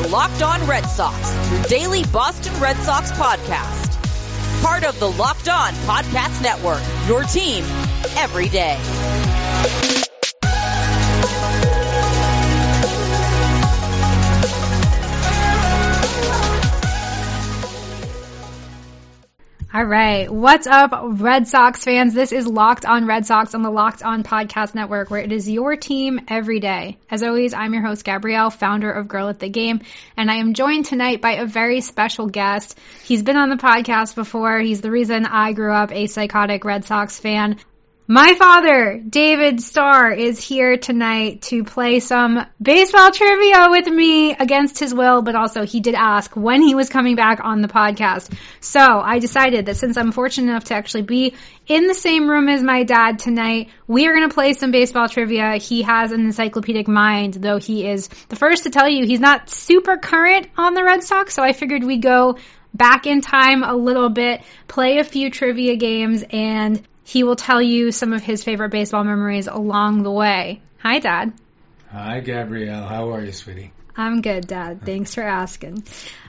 are Locked On Red Sox, your daily Boston Red Sox podcast. Part of the Locked On Podcast Network, your team every day. All right. What's up, Red Sox fans? This is Locked on Red Sox on the Locked on Podcast Network, where it is your team every day. As always, I'm your host, Gabrielle, founder of Girl at the Game, and I am joined tonight by a very special guest. He's been on the podcast before. He's the reason I grew up a psychotic Red Sox fan. My father, David Starr, is here tonight to play some baseball trivia with me against his will, but also he did ask when he was coming back on the podcast. So I decided that since I'm fortunate enough to actually be in the same room as my dad tonight, we are going to play some baseball trivia. He has an encyclopedic mind, though he is the first to tell you he's not super current on the Red Sox, so I figured we'd go back in time a little bit, play a few trivia games, and he will tell you some of his favorite baseball memories along the way. Hi, Dad. Hi, Gabrielle. How are you, sweetie? I'm good, Dad. Thanks for asking.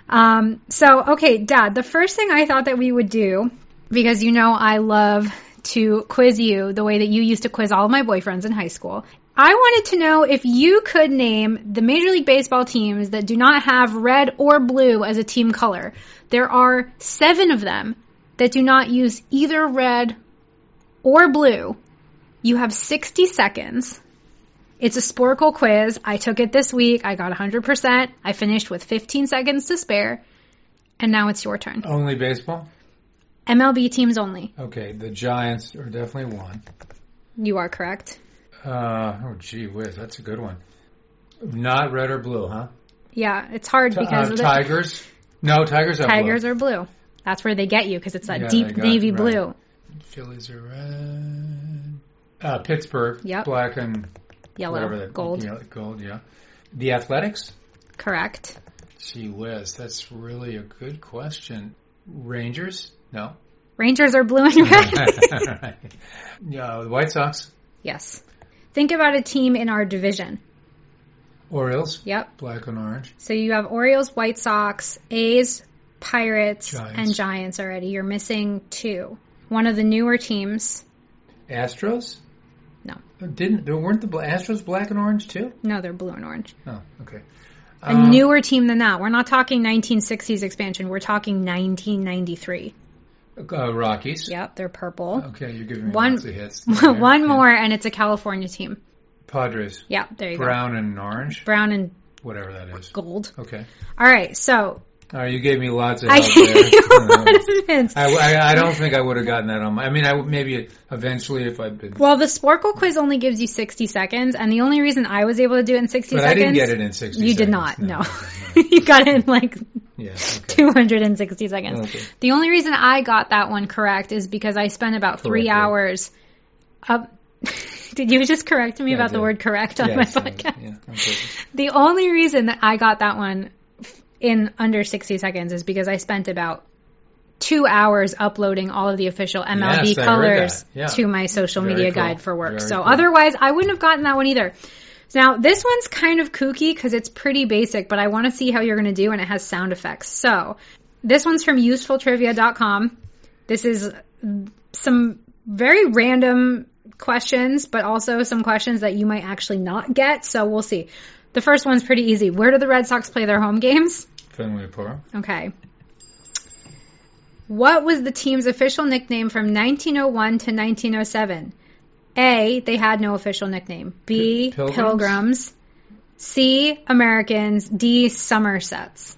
Um, so, okay, Dad, the first thing I thought that we would do, because you know I love to quiz you the way that you used to quiz all of my boyfriends in high school. I wanted to know if you could name the Major League Baseball teams that do not have red or blue as a team color. There are seven of them that do not use either red or blue, you have 60 seconds. It's a Sporcle quiz. I took it this week. I got 100%. I finished with 15 seconds to spare. And now it's your turn. Only baseball? MLB teams only. Okay, the Giants are definitely one. You are correct. Uh, oh, gee whiz, that's a good one. Not red or blue, huh? Yeah, it's hard because uh, of the Tigers. No, Tigers are Tigers blue. are blue. That's where they get you because it's that Yeah, deep navy right. blue. Phillies are red. Uh, Pittsburgh. Yep. Black and Yellow, gold. Yeah, gold. Yeah. The Athletics. Correct. Gee whiz, that's really a good question. Rangers? No. Rangers are blue and red. yeah, the White Sox. yes. Think about a team in our division. Orioles. Yep. Black and orange. So you have Orioles, White Sox, A's, Pirates, Giants. and Giants already. You're missing two. One of the newer teams. Astros? No. Didn't there weren't the Astros black and orange too? No, they're blue and orange. Oh, okay. A Um, newer team than that. We're not talking 1960s expansion. We're talking 1993. uh, Rockies. Yep, they're purple. Okay, you're giving me One- lots of hits. One Yeah. more, and it's a California team. Padres. Yeah, there you Brown and orange. Brown and whatever that is. gold. Okay. All right, so All right, you gave me lots of I help gave you a lot of hints. I, I, I don't think I would have gotten that on my. I mean, I would- maybe eventually if I'd been. Well, the Sporcle quiz only gives you 60 seconds, and the only reason I was able to do it in 60 But I seconds. didn't get it in 60 You did not, no. No, you got it in like Yeah. Okay. 260 seconds. Okay. The only reason I got that one correct is because I spent about three hours up. Did you just correct me Yeah, about the word correct on Yeah, my podcast? yeah. The only reason that I got that one in under 60 seconds is because I spent about two hours uploading all of the official MLB Yes, colors. Yeah. to my social Very media cool. guide for work. Very so cool. otherwise, I wouldn't have gotten that one either. Now, this one's kind of kooky because it's pretty basic, but I want to see how you're going to do and it has sound effects. So, this one's from usefultrivia.com. This is some very random questions, but also some questions that you might actually not get. So, we'll see. The first one's pretty easy. Where do the Red Sox play their home games? Fenway Park. Okay. What was the team's official nickname from 1901 to 1907? A. They had no official nickname. B. Pilgrims? Pilgrims. C. Americans. D. Somersets.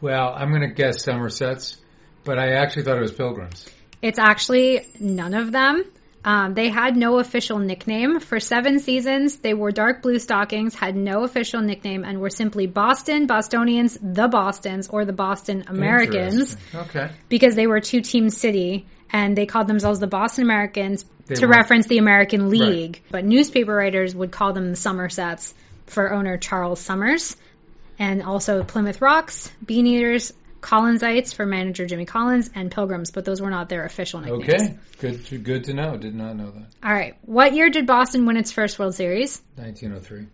Well, I'm going to guess Somerset's, but I actually thought it was Pilgrims. It's actually none of them. Um, they had no official nickname. For seven seasons, they wore dark blue stockings, had no official nickname, and were simply Boston, Bostonians, the Bostons, or the Boston Americans. Okay. because they were two team city and they called themselves the Boston Americans They to were- reference the American League. But newspaper writers would call them the Somersets for owner Charles Somers. And also Plymouth Rocks, Bean Eaters, Collinsites for manager Jimmy Collins, and Pilgrims, but those were not their official nicknames. Okay. Good. To, good to know. Did not know that. All right. What year did Boston win its first World Series? 1903.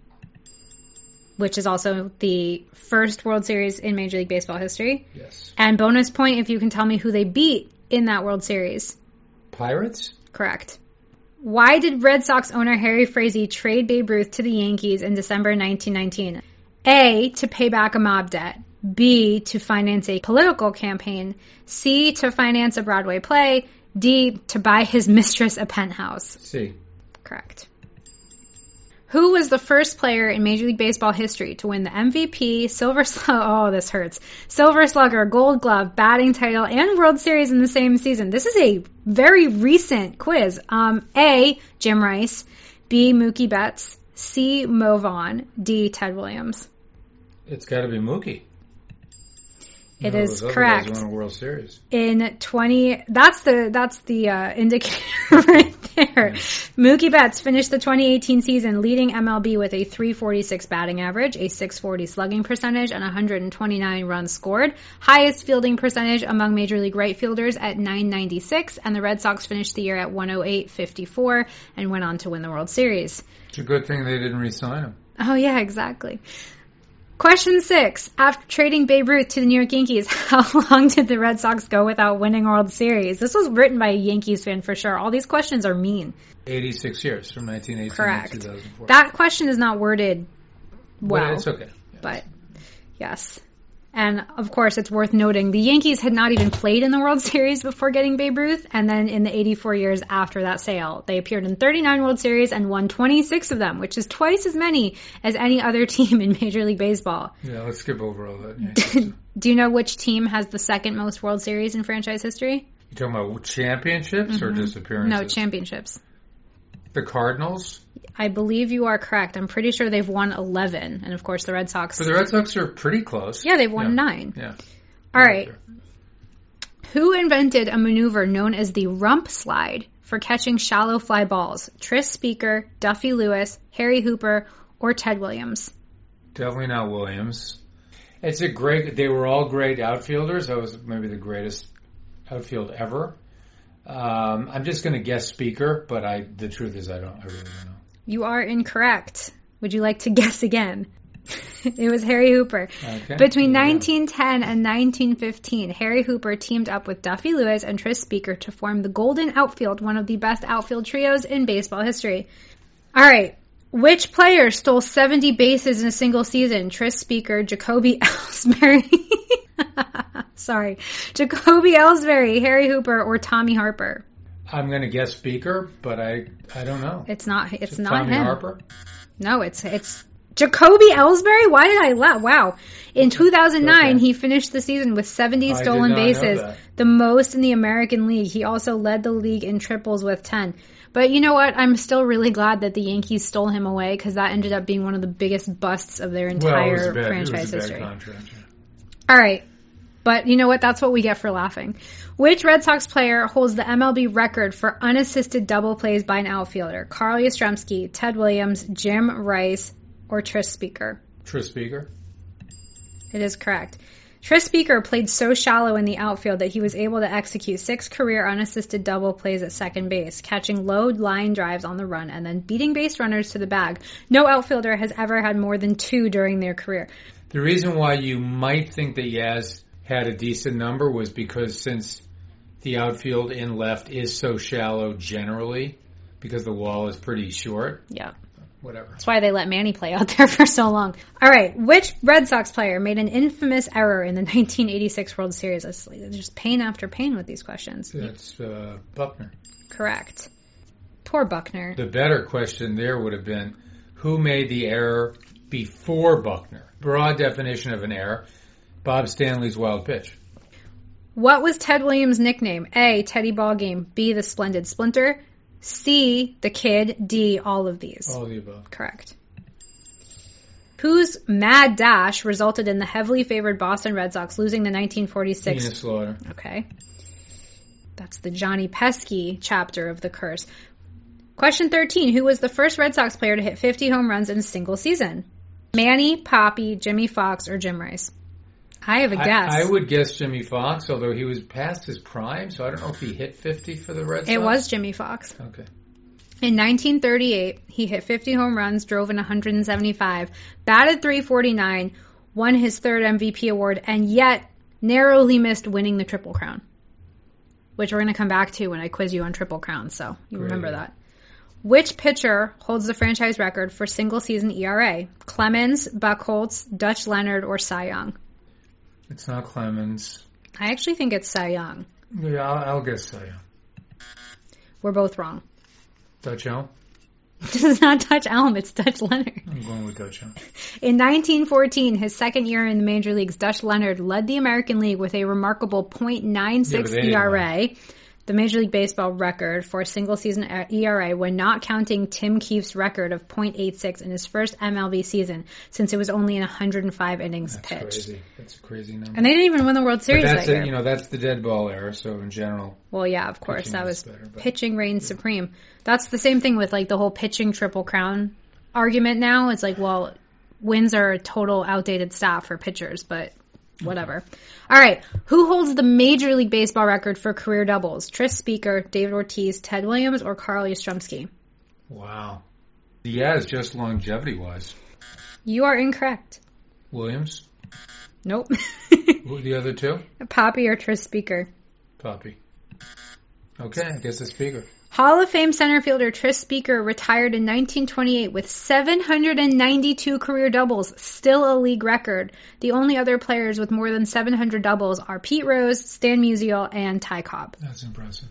which is also the first World Series in Major League Baseball history. Yes. And bonus point if you can tell me who they beat in that World Series. Pirates? Correct. Why did Red Sox owner Harry Frazee trade Babe Ruth to the Yankees in December 1919? A. To pay back a mob debt. B. To finance a political campaign. C. To finance a Broadway play. D. To buy his mistress a penthouse. C. Correct. Who was the first player in Major League Baseball history to win the MVP, Silver Slugger, oh, this hurts, Silver Slugger, Gold Glove, batting title, and World Series in the same season? This is a very recent quiz. Um, A. Jim Rice, B. Mookie Betts, C. Mo Vaughn, D. Ted Williams. It's got to be Mookie. It No, is correct. Won a World Series. in 20 that's the that's the uh, indicator right there mookie betts finished the 2018 season leading mlb with a 346 batting average a 640 slugging percentage and 129 runs scored highest fielding percentage among major league right fielders at 996 and the red sox finished the year at 108.54 and went on to win the world series It's a good thing they didn't re-sign him. Oh yeah, exactly. Question six. After trading Babe Ruth to the New York Yankees, how long did the Red Sox go without winning World Series? This was written by a Yankees fan for sure. All these questions are mean. 86 years from 1918 Correct. to 2004. That question is not worded But well, it's okay. but yes. And of course, it's worth noting the Yankees had not even played in the World Series before getting Babe Ruth, and then in the 84 years after that sale, they appeared in 39 World Series and won 26 of them, which is twice as many as any other team in Major League Baseball. Yeah, let's skip over all that. Do you know which team has the second most World Series in franchise history? you talking about championships or just appearances? Mm-hmm. No, championships. The Cardinals. I believe you are correct. I'm pretty sure they've won 11. And of course, the Red Sox. But the Red Sox are pretty close. yeah, they've won Yeah. nine. Yeah. All right. Who invented a maneuver known as the rump slide for catching shallow fly balls? Tris Speaker, Duffy Lewis, Harry Hooper, or Ted Williams? Definitely not Williams. It's a great. They were all great outfielders. That was maybe the greatest outfield ever. Um, I'm just going to guess Speaker, but I. The truth is, I don't. I really don't know. You are incorrect. Would you like to guess again? it was Harry Hooper. Okay. Between go. 1910 and 1915, Harry Hooper teamed up with Duffy Lewis and Tris Speaker to form the Golden Outfield, one of the best outfield trios in baseball history. All right. Which player stole 70 bases in a single season? Tris Speaker, Jacoby Ellsbury. Sorry. Jacoby Ellsbury, Harry Hooper, or Tommy Harper? I'm going to guess Speaker, but I. I don't know. It's not it's Is it not Tommy him. Harper. No, it's it's Jacoby Ellsbury. Why did I laugh? Wow. In 2009, Okay. he finished the season with 70 I stolen bases, the most in the American League. He also led the league in triples with 10. But you know what? I'm still really glad that the Yankees stole him away because that ended up being one of the biggest busts of their Well, entire a bad, franchise was a bad history. contract. All right. But you know what? That's what we get for laughing. Which Red Sox player holds the MLB record for unassisted double plays by an outfielder? Carl Yastrzemski, Ted Williams, Jim Rice, or Tris Speaker? Tris Speaker. It is correct. Tris Speaker played so shallow in the outfield that he was able to execute six career unassisted double plays at second base, catching low line drives on the run and then beating base runners to the bag. No outfielder has ever had more than two during their career. The reason why you might think that Yaz had a decent number was because since the outfield in left is so shallow generally, because the wall is pretty short. Yeah. Whatever. That's why they let Manny play out there for so long. All right, which Red Sox player made an infamous error in the 1986 World Series? It's just pain after pain with these questions. That's uh, Buckner. Correct. Poor Buckner. The better question there would have been who made the error before Buckner? Broad definition of an error. Bob Stanley's wild pitch. What was Ted Williams' nickname? A. Teddy Ballgame. B. The Splendid Splinter. C. The Kid. D. All of these. All of the above. Correct. Whose mad dash resulted in the heavily favored Boston Red Sox losing the 1946 Enos Slaughter. Okay. That's the Johnny Pesky chapter of the curse. Question 13. Who was the first Red Sox player to hit 50 home runs in a single season? Manny, Papi, Jimmie Foxx, or Jim Rice? I have a guess. I, I would guess Jimmie Foxx, although he was past his prime, so I don't know if he hit 50 for the Red Sox. it was Jimmie Foxx. Okay. In 1938, he hit 50 home runs, drove in 175, batted 349, won his third MVP award, and yet narrowly missed winning the Triple Crown. Which we're going to come back to when I quiz you on Triple Crown, so you Great. remember that. Which pitcher holds the franchise record for single season ERA? Clemens, Buchholz, Dutch Leonard, or Cy Young? It's not Clemens. I actually think it's Cy Young. Yeah, I'll, I'll guess so. Yeah. We're both wrong. Dutch Elm. This is not Dutch Elm, it's Dutch Leonard. I'm going with Dutch Elm. In 1914, his second year in the major leagues, Dutch Leonard led the American League with a remarkable .96 they didn't ERA, the Major League Baseball record for a single season ERA when not counting Tim Keefe's record of .86 in his first MLB season since it was only in 105 innings That's pitched. crazy. That's a crazy number. And they didn't even win the World Series that's that it. year. You know, that's the dead ball era. So in general, Well, yeah, of course, that was better, but- pitching reigns supreme. That's the same thing with like the whole pitching triple crown argument now. It's like, well, wins are a total outdated stat for pitchers, but whatever. All right, who holds the Major League Baseball record for career doubles? Tris Speaker, David Ortiz, Ted Williams, or Carl Yastrzemski? wow. Yeah, it's just longevity wise. You are incorrect. Williams. Nope. Who are the other two? Papi or Tris Speaker? Papi. Okay, I guess the speaker. Hall of Fame center fielder Tris Speaker retired in 1928 with 792 career doubles, still a league record. The only other players with more than 700 doubles are Pete Rose, Stan Musial, and Ty Cobb. That's impressive.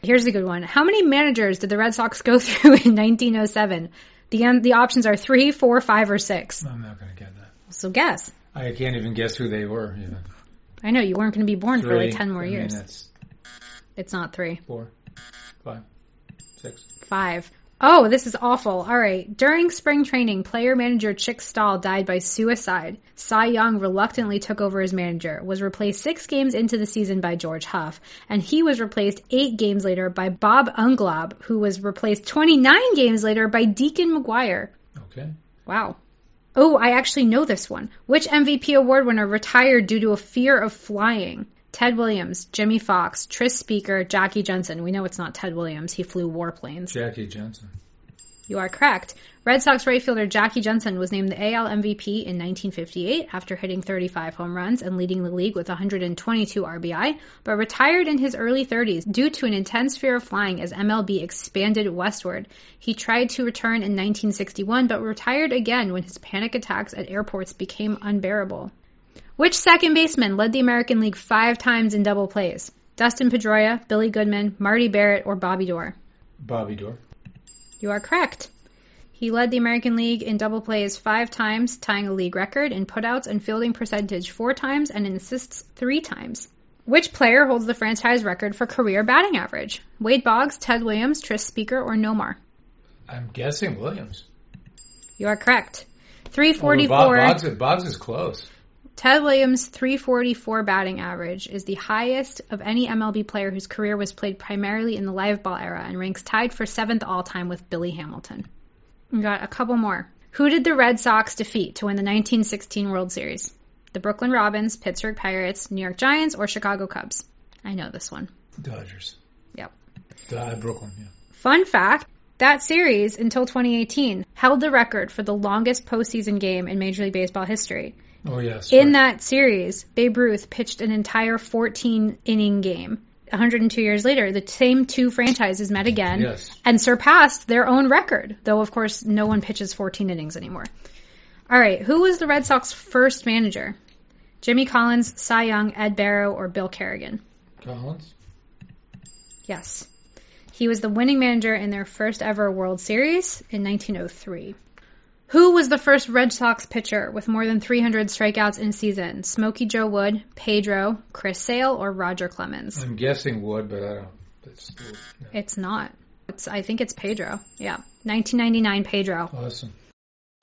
Here's a good one. How many managers did the Red Sox go through in 1907? The, um, the options are three, four, five, or six. I'm not going to get that. So guess. I can't even guess who they were. Even. I know you weren't going to be born for like 10 more I mean, years. that's It's not three. four, five, six. Five. Oh, this is awful. All right. During spring training, player manager Chick Stahl died by suicide. Cy Young reluctantly took over as manager, was replaced six games into the season by George Huff, and he was replaced eight games later by Bob Unglaub, who was replaced 29 games later by Deacon McGuire. Okay. Wow. Oh, I actually know this one. Which MVP award winner retired due to a fear of flying? Ted Williams, Jimmie Foxx, Tris Speaker, Jackie Jensen. We know it's not Ted Williams. He flew warplanes. Jackie Johnson. You are correct. Red Sox right fielder Jackie Jensen was named the AL MVP in 1958 after hitting 35 home runs and leading the league with 122 RBI, but retired in his early 30s due to an intense fear of flying as MLB expanded westward. He tried to return in 1961 but retired again when his panic attacks at airports became unbearable. Which second baseman led the American League five times in double plays? Dustin Pedroia, Billy Goodman, Marty Barrett, or Bobby Doerr? Bobby Doerr. You are correct. He led the American League in double plays five times, tying a league record in putouts and fielding percentage four times and in assists three times. Which player holds the franchise record for career batting average? Wade Boggs, Ted Williams, Tris Speaker, or Nomar? I'm guessing Williams. You are correct. Although 344. Bob, Boggs, Boggs is close. Ted Williams' 344 batting average is the highest of any MLB player whose career was played primarily in the live ball era and ranks tied for seventh all time with Billy Hamilton. We got a couple more. Who did the Red Sox defeat to win the 1916 World Series? The Brooklyn Robins, Pittsburgh Pirates, New York Giants, or Chicago Cubs? I know this one. Dodgers. Yep. Uh, Brooklyn, yeah. Fun fact that series, until 2018, held the record for the longest postseason game in Major League Baseball history. Oh, yes. In right. that series, Babe Ruth pitched an entire 14 inning game. 102 years later, the same two franchises met again Yes. and surpassed their own record, though of course no one pitches 14 innings anymore. All right, who was the Red Sox first manager? Jimmy Collins, Cy Young, Ed Barrow, or Bill Carrigan? Collins. Yes. He was the winning manager in their first ever World Series in 1903. Who was the first Red Sox pitcher with more than 300 strikeouts in a season? Smokey Joe Wood, Pedro, Chris Sale, or Roger Clemens? I'm guessing Wood, but I don't. That's yeah. It's not. It's I think it's Pedro. Yeah. 1999 Pedro. awesome.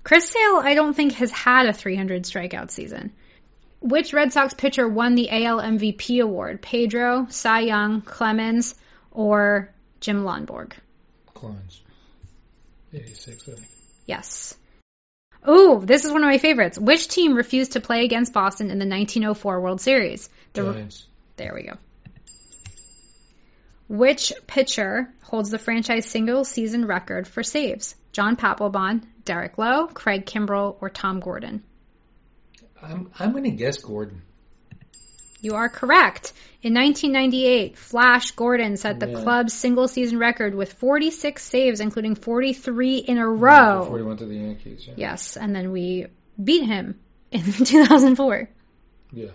Chris Sale I don't think has had a 300 strikeout season. Which Red Sox pitcher won the AL MVP award? Pedro, Cy Young, Clemens, or Jim Lonborg? Clemens. 86, I think. Yes. Ooh, this is one of my favorites. Which team refused to play against Boston in the 1904 World Series? The, Giants. there we go. Which pitcher holds the franchise single season record for saves? John Papelbon, Derek Lowe, Craig Kimbrel, or Tom Gordon? I'm I'm going to guess Gordon. You are correct. In 1998, Flash Gordon set the Yeah. club's single season record with 46 saves, including 43 in a row. Before he went to the Yankees. Yeah. Yes, and then we beat him in 2004. Yeah.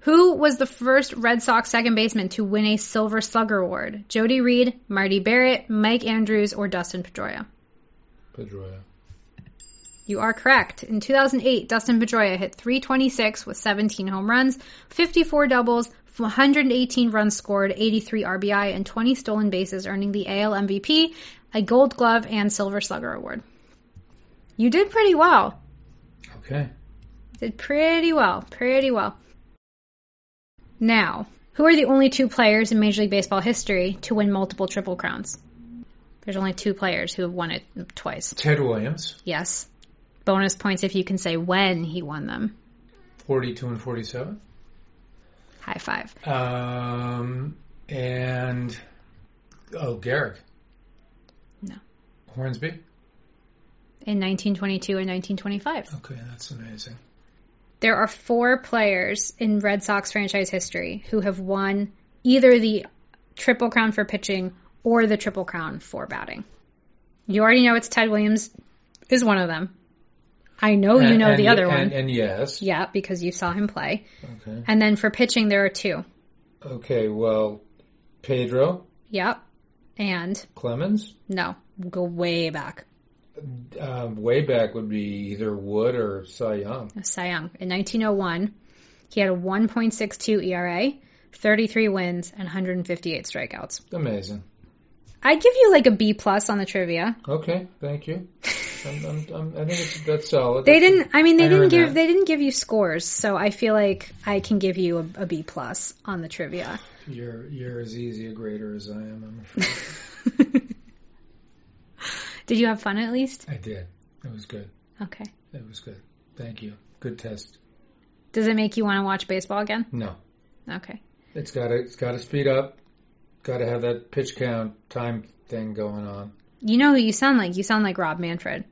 Who was the first Red Sox second baseman to win a Silver Slugger Award? Jody Reed, Marty Barrett, Mike Andrews, or Dustin Pedroia? Pedroia. You are correct. In 2008, Dustin Pedroia hit 326 with 17 home runs, 54 doubles, 118 runs scored, 83 RBI, and 20 stolen bases, earning the AL MVP, a Gold Glove, and Silver Slugger Award. You did pretty well. Okay. Did pretty well. Pretty well. Now, who are the only two players in Major League Baseball history to win multiple Triple Crowns? There's only two players who have won it twice. Ted Williams, Yes. Bonus points if you can say when he won them. 42 and 47. High five. Um, and oh, Garrick. No. Hornsby. In 1922 and 1925. Okay, that's amazing. There are four players in Red Sox franchise history who have won either the Triple Crown for pitching or the Triple Crown for batting. You already know it's Ted Williams is one of them. I know you know and- the other and, one. And yes. yeah, because you saw him play. Okay. And then for pitching, there are two. Okay. Well, Pedro Yep. And Clemens. no, go way back. Um, way back would be either Wood or Cy Young. Cy Young. In 1901, he had a 1.62 ERA, 33 wins, and 158 strikeouts. Amazing. I'd give you like a B plus on the trivia. Okay, thank you. I'm, I'm, I'm, I think it's, that's solid. They That's- didn't. I mean, they didn't give. that. They didn't give you scores, so I feel like I can give you a, a B plus on the trivia. You're you're as easy a grader as I am. I'm afraid. Did you have fun at least? I did. It was good. Okay. It was good. Thank you. Good test. Does it make you want to watch baseball again? No, Okay. it's got to it's got to speed up. Got to have that pitch count time thing going on. You know who you sound like? You sound like Rob Manfred.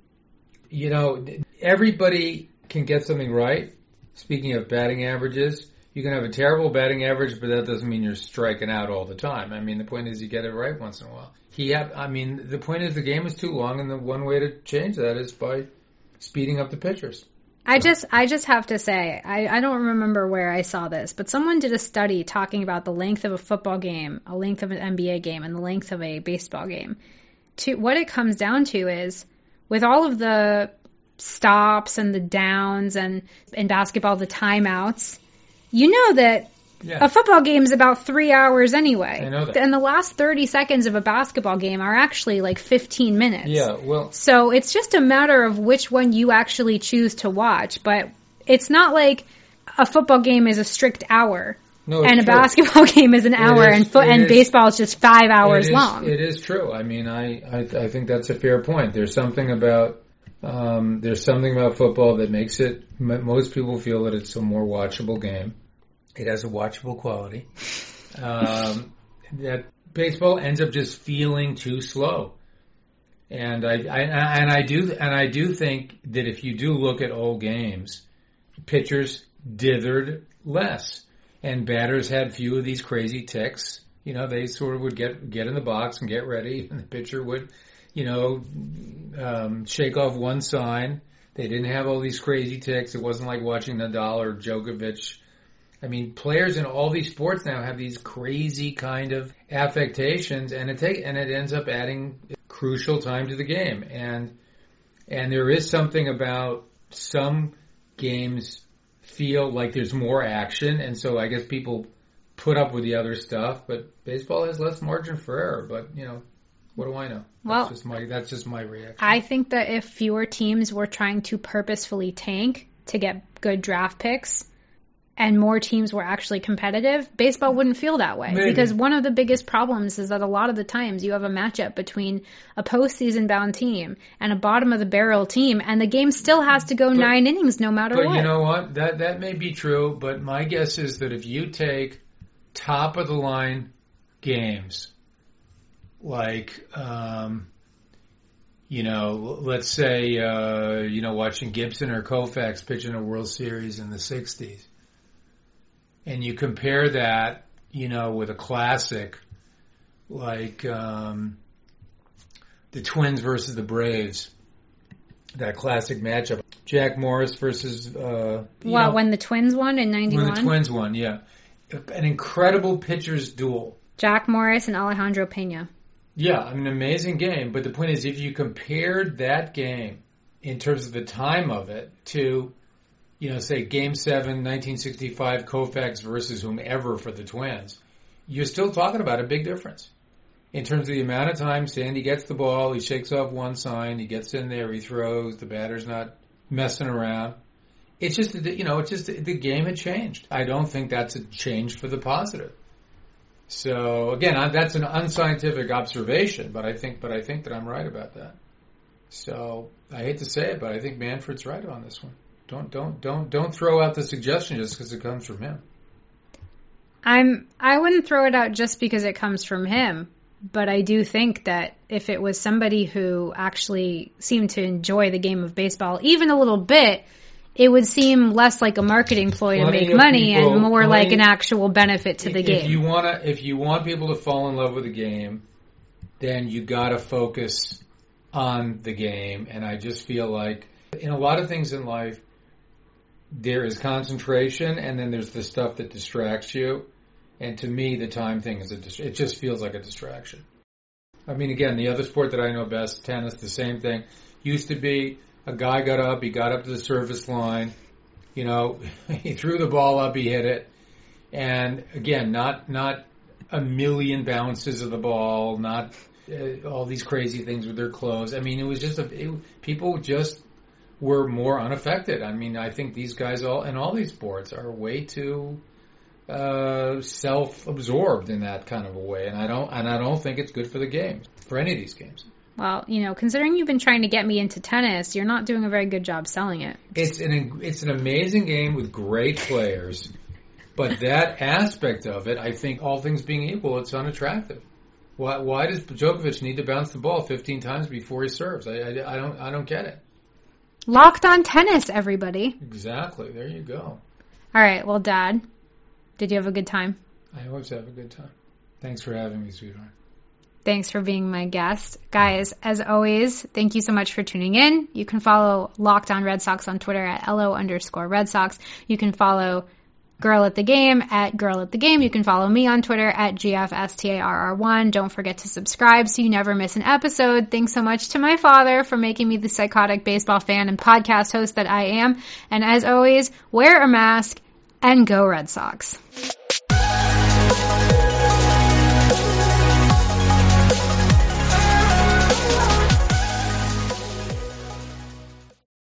You know, everybody can get something right. Speaking of batting averages, you can have a terrible batting average, but that doesn't mean you're striking out all the time. I mean, the point is you get it right once in a while. He had, I mean, the point is the game is too long, and the one way to change that is by speeding up the pitchers. I just I just have to say I, I don't remember where I saw this, but someone did a study talking about the length of a football game, a length of an NBA game, and the length of a baseball game. To what it comes down to is with all of the stops and the downs and in basketball the timeouts, you know that Yeah. a football game is about three hours anyway. I know that. And the last thirty seconds of a basketball game are actually like fifteen minutes. Yeah, well, So it's just a matter of which one you actually choose to watch, but it's not like a football game is a strict hour no, and a true. basketball game is an hour is- and foot and is- baseball is just 5 hours It is- long. It is true. I mean, I, I I think that's a fair point. There's something about um, there's something about football that makes it. m- Most people feel that it's a more watchable game. It has a watchable quality. Um, that baseball ends up just feeling too slow. And I, I and I do and I do think that if you do look at old games, pitchers dithered less, and batters had few of these crazy ticks. You know, they sort of would get get in the box and get ready, and the pitcher would, you know, um, shake off one sign. They didn't have all these crazy ticks. It wasn't like watching Nadal or Djokovic. I mean, players in all these sports now have these crazy kind of affectations, and it take and it ends up adding crucial time to the game. And and there is something about some games feel like there's more action, and so I guess people put up with the other stuff. But baseball has less margin for error. But you know, what do I know? Well- that's just my that's just my reaction. I think that if fewer teams were trying to purposefully tank to get good draft picks and more teams were actually competitive, baseball wouldn't feel that way. Maybe. Because one of the biggest problems is that a lot of the times you have a matchup between a postseason bound team and a bottom of the barrel team, and the game still has to go nine innings no matter But what. But you know what? That that may be true, but my guess is that if you take top of the line games like, um, you know, let's say, uh, you know, watching Gibson or Koufax pitch in a World Series in the 60s. And you compare that, you know, with a classic like um, the Twins versus the Braves, that classic matchup. Jack Morris versus. Uh, know, when the Twins won in 91? When the Twins won, yeah. An incredible pitcher's duel. Jack Morris and Alejandro Pena. Yeah, an amazing game. But the point is, if you compared that game in terms of the time of it to, you know, say Game 7, 1965, Koufax versus whomever for the Twins, you're still talking about a big difference. In terms of the amount of time Sandy gets the ball, he shakes off one sign, he gets in there, he throws, the batter's not messing around. It's just, you know, it's just the game had changed. I don't think that's a change for the positive. So again, that's an unscientific observation, but I think, but I think that I'm right about that. So I hate to say it, but I think Manfred's right on this one. Don't don't don't don't throw out the suggestion just because it comes from him. I'm I wouldn't throw it out just because it comes from him, but I do think that if it was somebody who actually seemed to enjoy the game of baseball even a little bit, it would seem less like a marketing ploy plenty to make money people, and more plenty, like an actual benefit to the game. If you want to, if you want people to fall in love with the game, then you got to focus on the game. And I just feel like in a lot of things in life, there is concentration, and then there's the stuff that distracts you. And to me, the time thing is a, it just feels like a distraction. I mean, again, the other sport that I know best, tennis, the same thing. Used to be a guy got up, he got up to the service line, you know, he threw the ball up, he hit it, and again, not not a million bounces of the ball, not uh, all these crazy things with their clothes. I mean, it was just a it, people just were more unaffected. I mean, I think these guys all in all these boards are way too uh, self-absorbed in that kind of a way, and I don't and I don't think it's good for the game for any of these games. Well, you know, considering you've been trying to get me into tennis, you're not doing a very good job selling it. It's an it's an amazing game with great players, but that aspect of it, I think, all things being equal, it's unattractive. Why why does Djokovic need to bounce the ball 15 times before he serves? I, I, I don't I don't get it. Locked on tennis, everybody. Exactly. There you go. All right. Well, Dad, did you have a good time? I always have a good time. Thanks for having me, sweetheart. Thanks for being my guest. Guys, as always, thank you so much for tuning in. You can follow Locked On Red Sox on Twitter at LO underscore Red Sox. You can follow Girl at the Game at Girl at the Game. You can follow me on Twitter at GFSTARR1. Don't forget to subscribe so you never miss an episode. Thanks so much to my father for making me the psychotic baseball fan and podcast host that I am. And as always, wear a mask and go Red Sox.